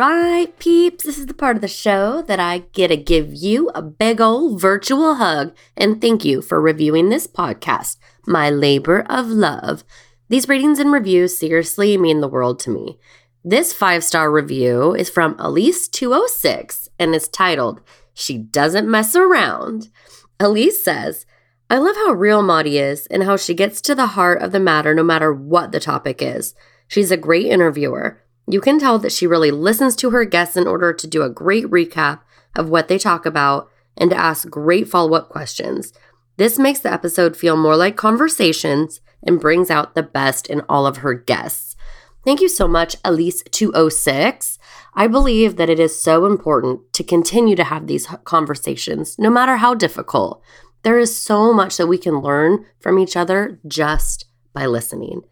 Right, peeps, this is the part of the show that I get to give you a big old virtual hug and thank you for reviewing this podcast, my labor of love. These ratings and reviews seriously mean the world to me. This five star review is from Elise206 and is titled, She Doesn't Mess Around. Elise says, I love how real Maudie is and how she gets to the heart of the matter no matter what the topic is. She's a great interviewer. You can tell that she really listens to her guests in order to do a great recap of what they talk about and to ask great follow up questions. This makes the episode feel more like conversations and brings out the best in all of her guests. Thank you so much, Elise206. I believe that it is so important to continue to have these conversations, no matter how difficult. There is so much that we can learn from each other just by listening.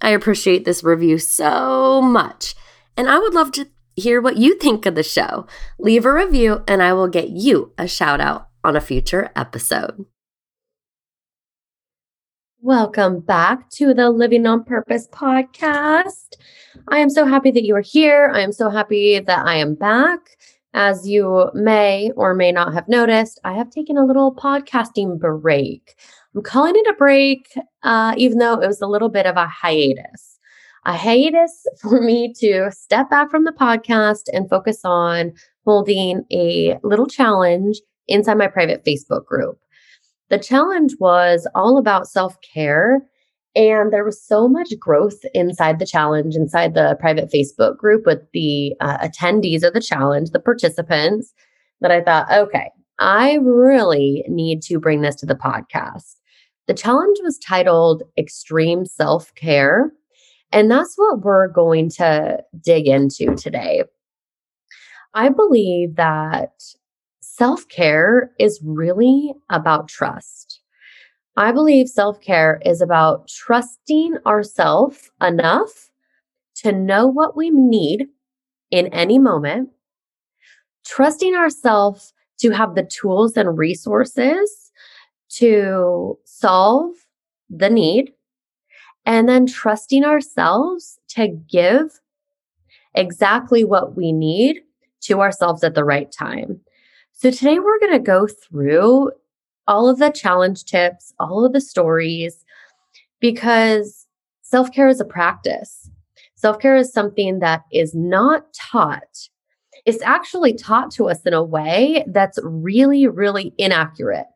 I appreciate this review so much. And I would love to hear what you think of the show. Leave a review, and I will get you a shout out on a future episode. Welcome back to the Living on Purpose podcast. I am so happy that you are here. I am so happy that I am back. As you may or may not have noticed, I have taken a little podcasting break. I'm calling it a break, uh, even though it was a little bit of a hiatus a hiatus for me to step back from the podcast and focus on holding a little challenge inside my private Facebook group. The challenge was all about self care. And there was so much growth inside the challenge, inside the private Facebook group with the uh, attendees of the challenge, the participants, that I thought, okay, I really need to bring this to the podcast. The challenge was titled Extreme Self Care and that's what we're going to dig into today. I believe that self care is really about trust. I believe self care is about trusting ourselves enough to know what we need in any moment, trusting ourselves to have the tools and resources to solve the need and then trusting ourselves to give exactly what we need to ourselves at the right time. So today we're going to go through all of the challenge tips, all of the stories, because self care is a practice. Self care is something that is not taught. It's actually taught to us in a way that's really, really inaccurate.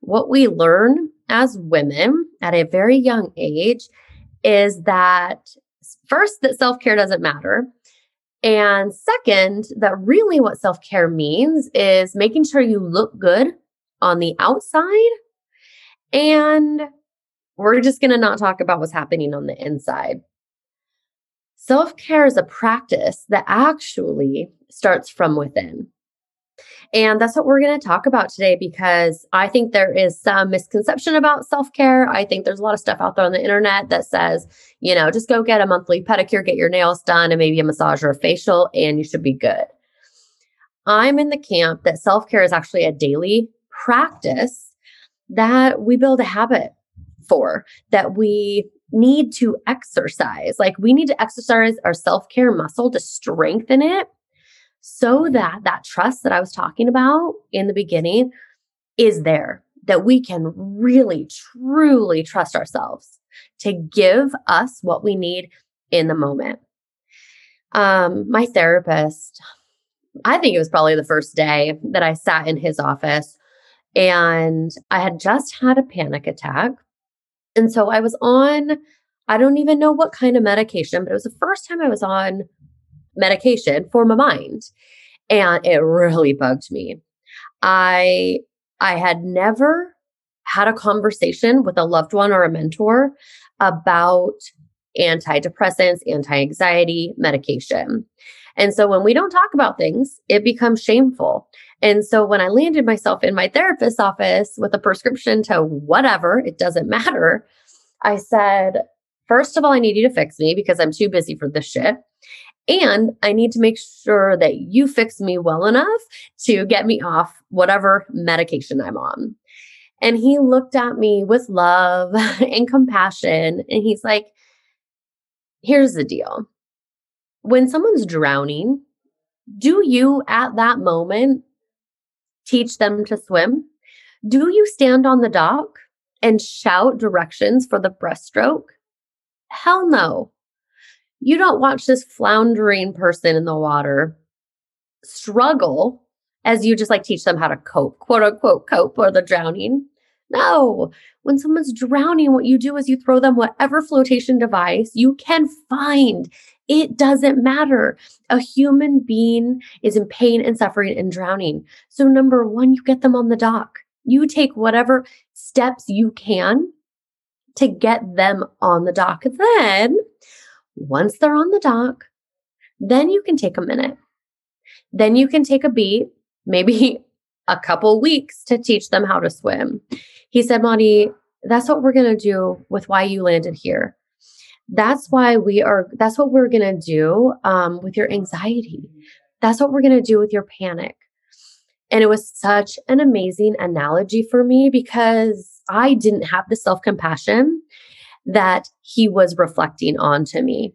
What we learn as women at a very young age is that first, that self care doesn't matter. And second, that really what self care means is making sure you look good on the outside. And we're just going to not talk about what's happening on the inside. Self care is a practice that actually starts from within. And that's what we're going to talk about today because I think there is some misconception about self care. I think there's a lot of stuff out there on the internet that says, you know, just go get a monthly pedicure, get your nails done, and maybe a massage or a facial, and you should be good. I'm in the camp that self care is actually a daily practice that we build a habit for, that we need to exercise. Like we need to exercise our self care muscle to strengthen it so that that trust that I was talking about in the beginning is there, that we can really, truly trust ourselves to give us what we need in the moment. um, my therapist, I think it was probably the first day that I sat in his office and I had just had a panic attack. And so I was on, I don't even know what kind of medication, but it was the first time I was on medication for my mind. And it really bugged me. I I had never had a conversation with a loved one or a mentor about antidepressants, anti anxiety medication. And so when we don't talk about things, it becomes shameful. And so when I landed myself in my therapist's office with a prescription to whatever, it doesn't matter, I said, first of all, I need you to fix me because I'm too busy for this shit. And I need to make sure that you fix me well enough to get me off whatever medication I'm on. And he looked at me with love and compassion. And he's like, here's the deal when someone's drowning, do you at that moment teach them to swim? Do you stand on the dock and shout directions for the breaststroke? Hell no. You don't watch this floundering person in the water struggle as you just like teach them how to cope, quote unquote, cope or the drowning. No, when someone's drowning, what you do is you throw them whatever flotation device you can find. It doesn't matter. A human being is in pain and suffering and drowning. So, number one, you get them on the dock. You take whatever steps you can to get them on the dock. Then, once they're on the dock, then you can take a minute. Then you can take a beat, maybe a couple weeks to teach them how to swim. He said, Monty, that's what we're going to do with why you landed here. That's why we are, that's what we're going to do um, with your anxiety. That's what we're going to do with your panic. And it was such an amazing analogy for me because I didn't have the self compassion that he was reflecting on to me.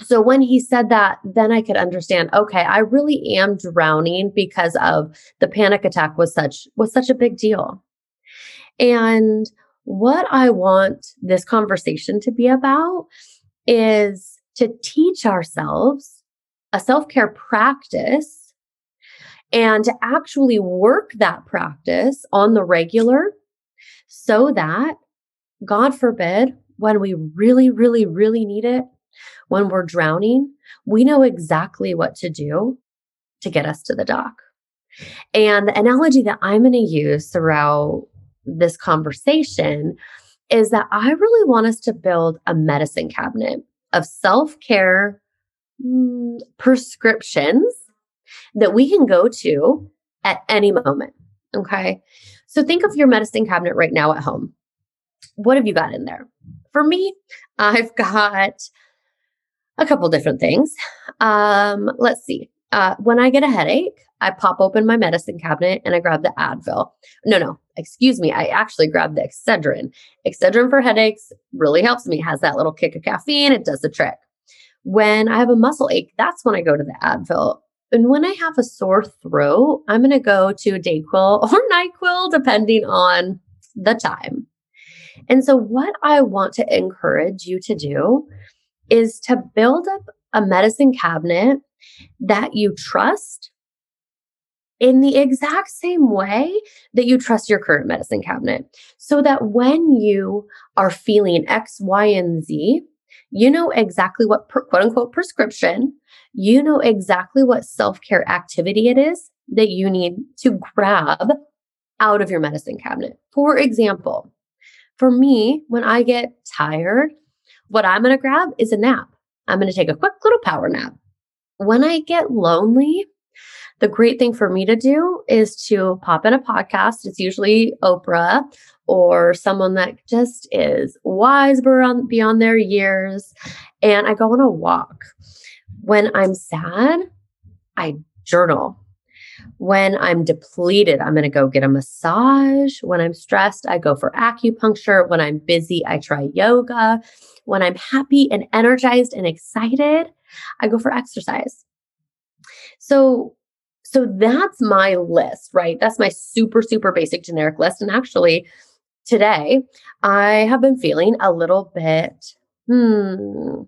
So when he said that, then I could understand, okay, I really am drowning because of the panic attack was such was such a big deal. And what I want this conversation to be about is to teach ourselves a self-care practice and to actually work that practice on the regular so that God forbid when we really, really, really need it, when we're drowning, we know exactly what to do to get us to the dock. And the analogy that I'm going to use throughout this conversation is that I really want us to build a medicine cabinet of self care mm, prescriptions that we can go to at any moment. Okay. So think of your medicine cabinet right now at home. What have you got in there? For me, I've got a couple different things. Um, let's see. Uh, when I get a headache, I pop open my medicine cabinet and I grab the Advil. No, no, excuse me. I actually grab the Excedrin. Excedrin for headaches really helps me. It has that little kick of caffeine. It does the trick. When I have a muscle ache, that's when I go to the Advil. And when I have a sore throat, I'm going to go to a Dayquil or NyQuil, depending on the time. And so, what I want to encourage you to do is to build up a medicine cabinet that you trust in the exact same way that you trust your current medicine cabinet. So that when you are feeling X, Y, and Z, you know exactly what per, quote unquote prescription, you know exactly what self care activity it is that you need to grab out of your medicine cabinet. For example, for me, when I get tired, what I'm going to grab is a nap. I'm going to take a quick little power nap. When I get lonely, the great thing for me to do is to pop in a podcast. It's usually Oprah or someone that just is wise beyond, beyond their years. And I go on a walk. When I'm sad, I journal. When I'm depleted, I'm going to go get a massage. When I'm stressed, I go for acupuncture. When I'm busy, I try yoga. When I'm happy and energized and excited, I go for exercise. So, so that's my list, right? That's my super, super basic generic list. And actually, today I have been feeling a little bit, hmm,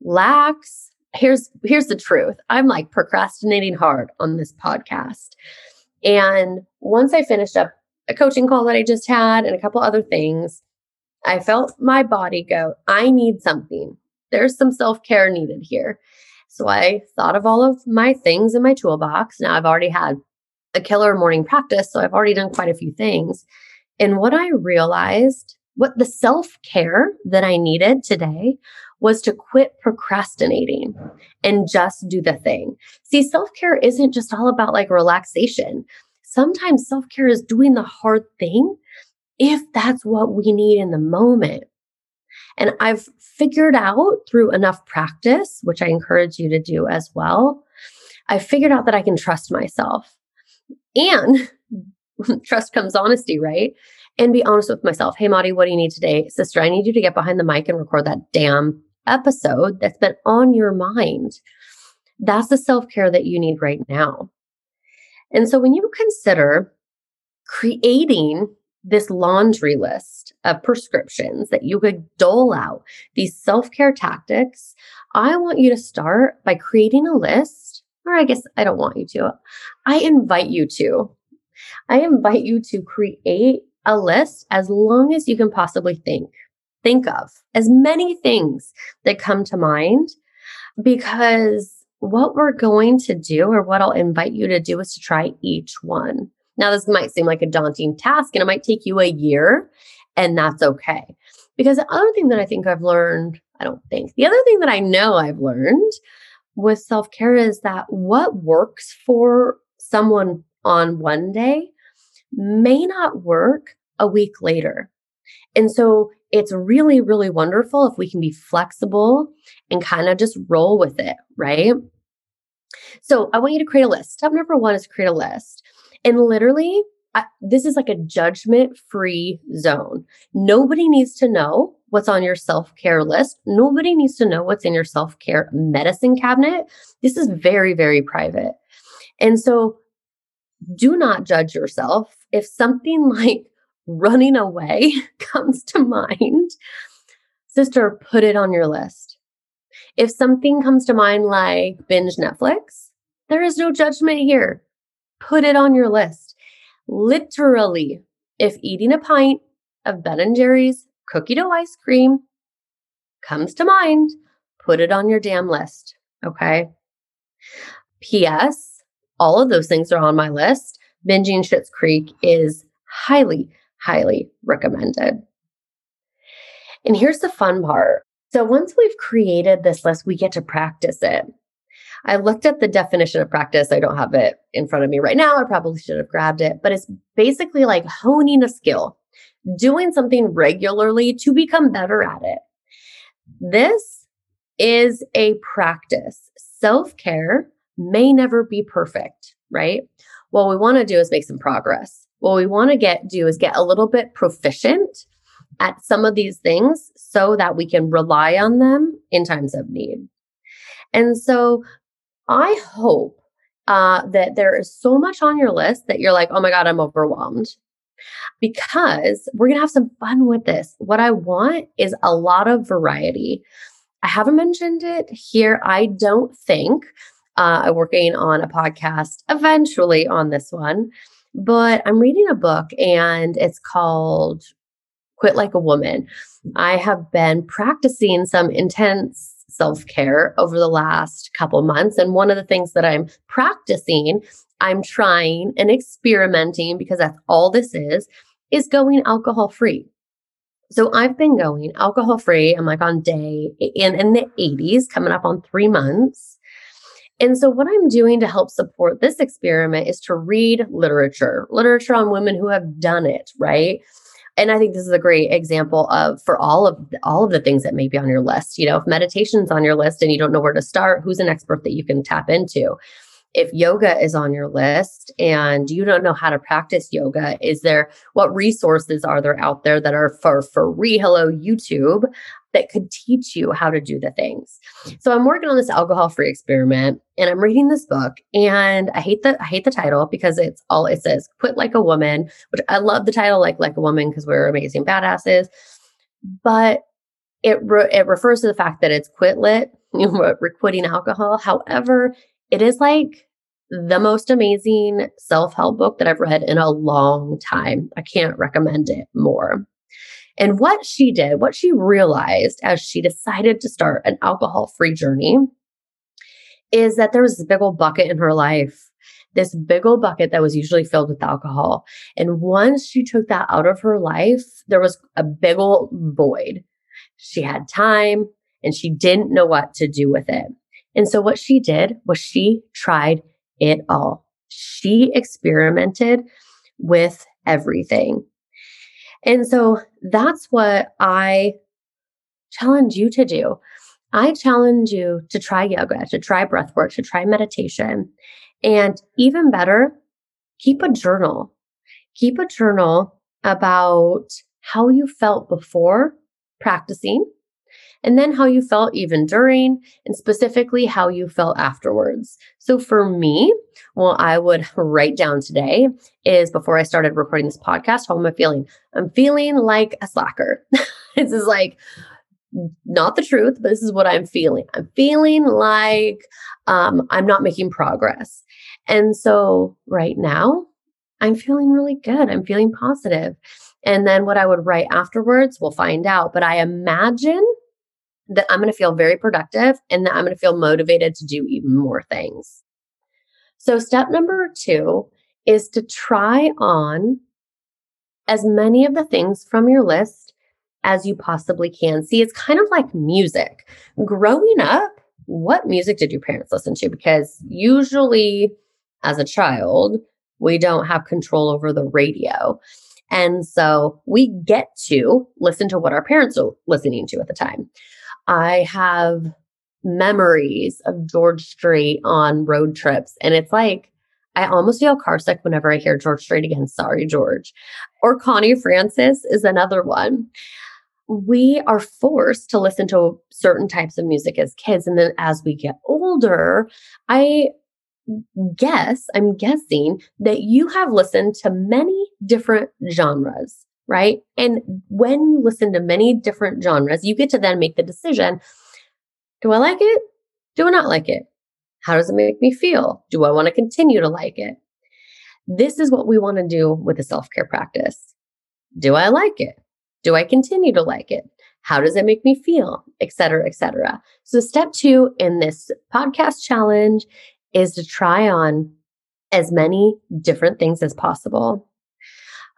lax here's here's the truth. I'm like procrastinating hard on this podcast. And once I finished up a coaching call that I just had and a couple other things, I felt my body go, I need something. There's some self-care needed here. So I thought of all of my things in my toolbox. Now I've already had a killer morning practice, so I've already done quite a few things. And what I realized, what the self-care that I needed today was to quit procrastinating and just do the thing. See, self care isn't just all about like relaxation. Sometimes self care is doing the hard thing if that's what we need in the moment. And I've figured out through enough practice, which I encourage you to do as well, I figured out that I can trust myself. And trust comes honesty, right? And be honest with myself. Hey, Maudie, what do you need today? Sister, I need you to get behind the mic and record that damn episode that's been on your mind. That's the self care that you need right now. And so when you consider creating this laundry list of prescriptions that you could dole out, these self care tactics, I want you to start by creating a list, or I guess I don't want you to. I invite you to. I invite you to create a list as long as you can possibly think think of, as many things that come to mind, because what we're going to do, or what I'll invite you to do, is to try each one. Now, this might seem like a daunting task and it might take you a year, and that's okay. Because the other thing that I think I've learned, I don't think, the other thing that I know I've learned with self care is that what works for someone on one day may not work a week later. And so it's really, really wonderful if we can be flexible and kind of just roll with it, right? So I want you to create a list. Step number one is create a list. And literally, I, this is like a judgment free zone. Nobody needs to know what's on your self care list. Nobody needs to know what's in your self care medicine cabinet. This is very, very private. And so do not judge yourself if something like running away comes to mind, sister, put it on your list. If something comes to mind like binge Netflix, there is no judgment here. Put it on your list. Literally, if eating a pint of Ben and Jerry's cookie dough ice cream comes to mind, put it on your damn list. Okay. P.S. All of those things are on my list. Binging Schitt's Creek is highly, highly recommended. And here's the fun part. So once we've created this list, we get to practice it. I looked at the definition of practice. I don't have it in front of me right now. I probably should have grabbed it, but it's basically like honing a skill, doing something regularly to become better at it. This is a practice. Self care may never be perfect, right? What we want to do is make some progress what we want to get do is get a little bit proficient at some of these things so that we can rely on them in times of need. And so I hope uh, that there is so much on your list that you're like, oh my God, I'm overwhelmed. Because we're going to have some fun with this. What I want is a lot of variety. I haven't mentioned it here. I don't think uh, I'm working on a podcast eventually on this one but I'm reading a book and it's called Quit Like a Woman. I have been practicing some intense self care over the last couple months. And one of the things that I'm practicing, I'm trying and experimenting because that's all this is, is going alcohol free. So I've been going alcohol free. I'm like on day in, in the 80s, coming up on three months. And so, what I'm doing to help support this experiment is to read literature, literature on women who have done it, right? And I think this is a great example of for all of all of the things that may be on your list. You know, if meditation's on your list and you don't know where to start, who's an expert that you can tap into? If yoga is on your list and you don't know how to practice yoga, is there what resources are there out there that are for free? Hello, YouTube that could teach you how to do the things. So I'm working on this alcohol free experiment and I'm reading this book and I hate the I hate the title because it's all it says quit like a woman, which I love the title like like a woman because we're amazing badasses. But it re- it refers to the fact that it's quit lit we're quitting alcohol. However, it is like the most amazing self help book that I've read in a long time. I can't recommend it more. And what she did, what she realized as she decided to start an alcohol free journey is that there was this big old bucket in her life, this big old bucket that was usually filled with alcohol. And once she took that out of her life, there was a big old void. She had time and she didn't know what to do with it. And so what she did was she tried it all. She experimented with everything. And so that's what I challenge you to do. I challenge you to try yoga, to try breath work, to try meditation. And even better, keep a journal. Keep a journal about how you felt before practicing and then how you felt even during, and specifically how you felt afterwards. So for me, what I would write down today is before I started recording this podcast, how am I feeling? I'm feeling like a slacker. this is like not the truth, but this is what I'm feeling. I'm feeling like um, I'm not making progress. And so right now, I'm feeling really good. I'm feeling positive. And then what I would write afterwards, we'll find out. But I imagine that I'm going to feel very productive and that I'm going to feel motivated to do even more things. So, step number two is to try on as many of the things from your list as you possibly can. See, it's kind of like music. Growing up, what music did your parents listen to? Because usually, as a child, we don't have control over the radio. And so we get to listen to what our parents are listening to at the time. I have memories of George Strait on road trips. And it's like, I almost feel carsick whenever I hear George Strait again. Sorry, George. Or Connie Francis is another one. We are forced to listen to certain types of music as kids. And then as we get older, I guess, I'm guessing that you have listened to many different genres right? And when you listen to many different genres, you get to then make the decision do I like it? Do I not like it? How does it make me feel? Do I want to continue to like it? This is what we want to do with a self care practice. Do I like it? Do I continue to like it? How does it make me feel? Et cetera, et cetera. So, step two in this podcast challenge is to try on as many different things as possible.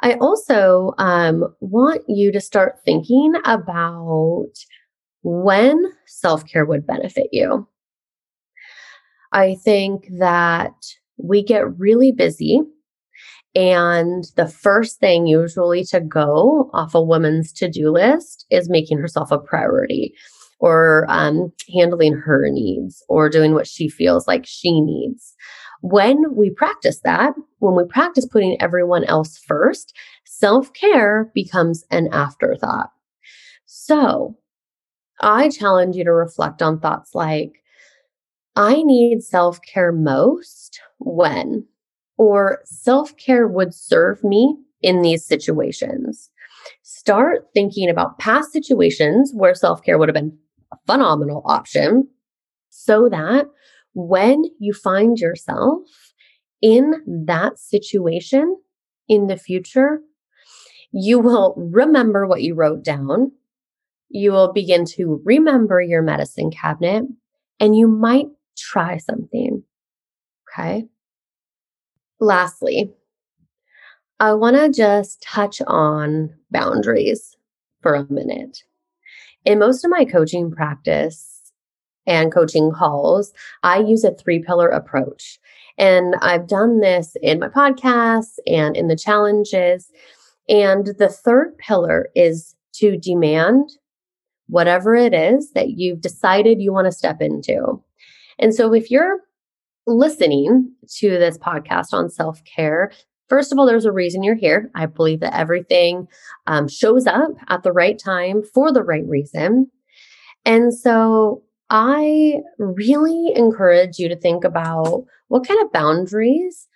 I also um, want you to start thinking about when self care would benefit you. I think that we get really busy, and the first thing usually to go off a woman's to do list is making herself a priority or um, handling her needs or doing what she feels like she needs. When we practice that, when we practice putting everyone else first, self care becomes an afterthought. So I challenge you to reflect on thoughts like, I need self care most when, or self care would serve me in these situations. Start thinking about past situations where self care would have been a phenomenal option so that when you find yourself in that situation in the future, you will remember what you wrote down. You will begin to remember your medicine cabinet and you might try something. Okay. Lastly, I want to just touch on boundaries for a minute. In most of my coaching practice, and coaching calls, I use a three pillar approach. And I've done this in my podcasts and in the challenges. And the third pillar is to demand whatever it is that you've decided you want to step into. And so if you're listening to this podcast on self care, First of all, there's a reason you're here. I believe that everything um, shows up at the right time for the right reason. And so I really encourage you to think about what kind of boundaries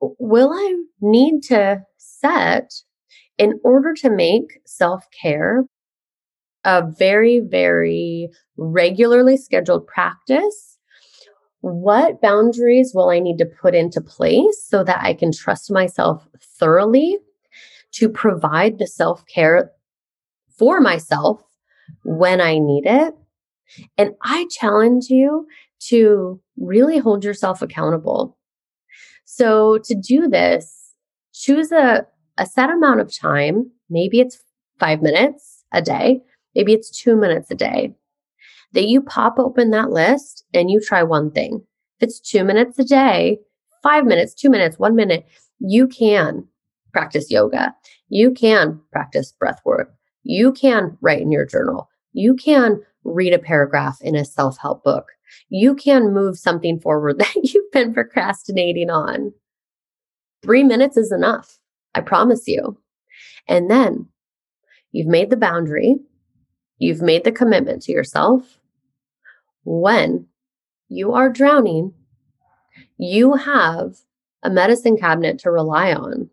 will I need to set in order to make self care a very, very regularly scheduled practice, what boundaries will I need to put into place so that I can trust myself thoroughly to provide the self care for myself when I need it? And I challenge you to really hold yourself accountable. So, to do this, choose a, a set amount of time. Maybe it's five minutes a day, maybe it's two minutes a day that you pop open that list and you try one thing. If it's two minutes a day, five minutes, two minutes, one minute, you can practice yoga. You can practice breath work. You can write in your journal. You can read a paragraph in a self help book. You can move something forward that you've been procrastinating on. Three minutes is enough. I promise you. And then you've made the boundary, you've made the commitment to yourself. When you are drowning, you have a medicine cabinet to rely on.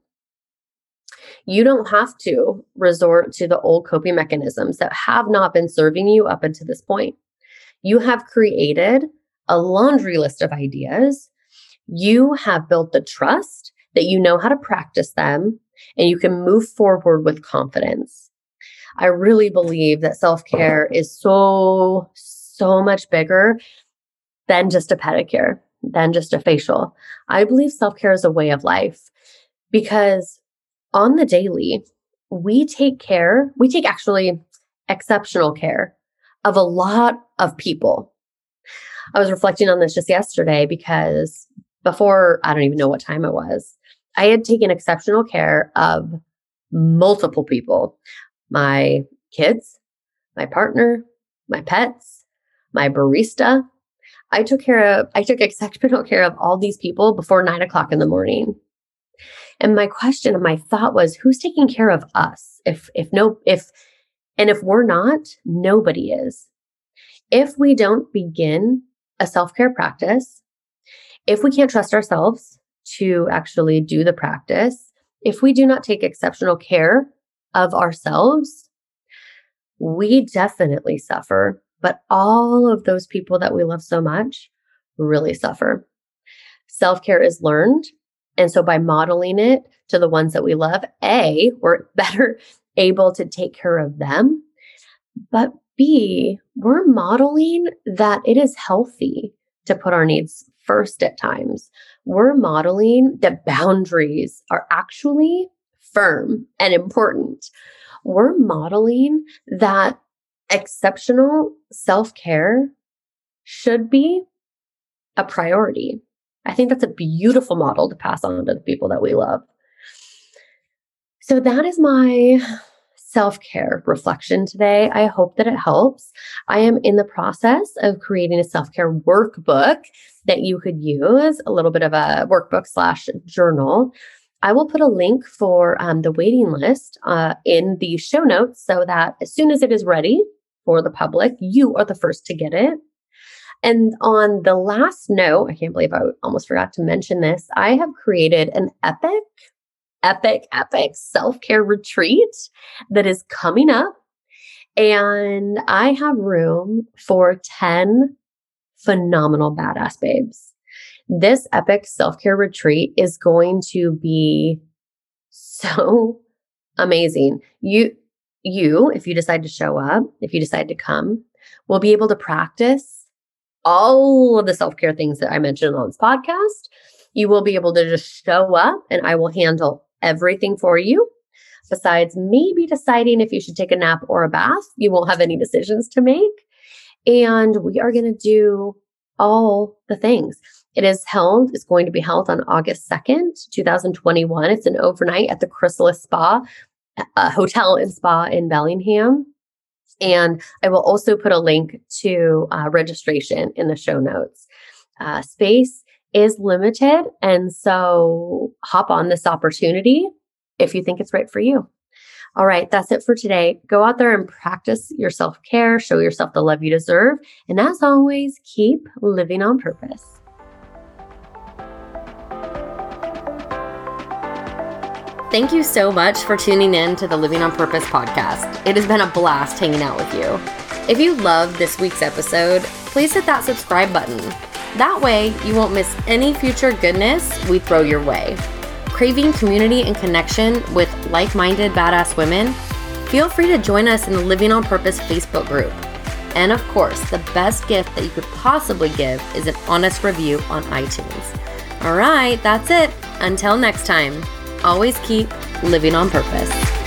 You don't have to resort to the old coping mechanisms that have not been serving you up until this point. You have created a laundry list of ideas. You have built the trust that you know how to practice them and you can move forward with confidence. I really believe that self care is so, so much bigger than just a pedicure, than just a facial. I believe self care is a way of life because on the daily, we take care, we take actually exceptional care of a lot of people. I was reflecting on this just yesterday because before, I don't even know what time it was, I had taken exceptional care of multiple people my kids, my partner, my pets, my barista. I took care of, I took exceptional care of all these people before nine o'clock in the morning. And my question and my thought was, who's taking care of us? If, if no, if, and if we're not, nobody is. If we don't begin a self care practice, if we can't trust ourselves to actually do the practice, if we do not take exceptional care of ourselves, we definitely suffer. But all of those people that we love so much really suffer. Self care is learned. And so by modeling it to the ones that we love, A, we're better able to take care of them. But B, we're modeling that it is healthy to put our needs first at times. We're modeling that boundaries are actually firm and important. We're modeling that exceptional self care should be a priority. I think that's a beautiful model to pass on to the people that we love. So that is my self care reflection today. I hope that it helps. I am in the process of creating a self care workbook that you could use, a little bit of a workbook slash journal. I will put a link for um, the waiting list uh, in the show notes so that as soon as it is ready for the public, you are the first to get it. And on the last note, I can't believe I almost forgot to mention this. I have created an epic, epic, epic self care retreat that is coming up. And I have room for 10 phenomenal badass babes. This epic self care retreat is going to be so amazing. You, you, if you decide to show up, if you decide to come, will be able to practice all of the self care things that I mentioned on this podcast. You will be able to just show up and I will handle everything for you. Besides maybe deciding if you should take a nap or a bath, you won't have any decisions to make. And we are going to do all the things. It is held, it's going to be held on August 2nd, 2021. It's an overnight at the Chrysalis Spa, a hotel and spa in Bellingham. And I will also put a link to uh, registration in the show notes. Uh, space is limited. And so hop on this opportunity if you think it's right for you. All right, that's it for today. Go out there and practice your self care, show yourself the love you deserve. And as always, keep living on purpose. Thank you so much for tuning in to the Living on Purpose podcast. It has been a blast hanging out with you. If you loved this week's episode, please hit that subscribe button. That way, you won't miss any future goodness we throw your way. Craving community and connection with like minded badass women? Feel free to join us in the Living on Purpose Facebook group. And of course, the best gift that you could possibly give is an honest review on iTunes. All right, that's it. Until next time, always keep living on purpose.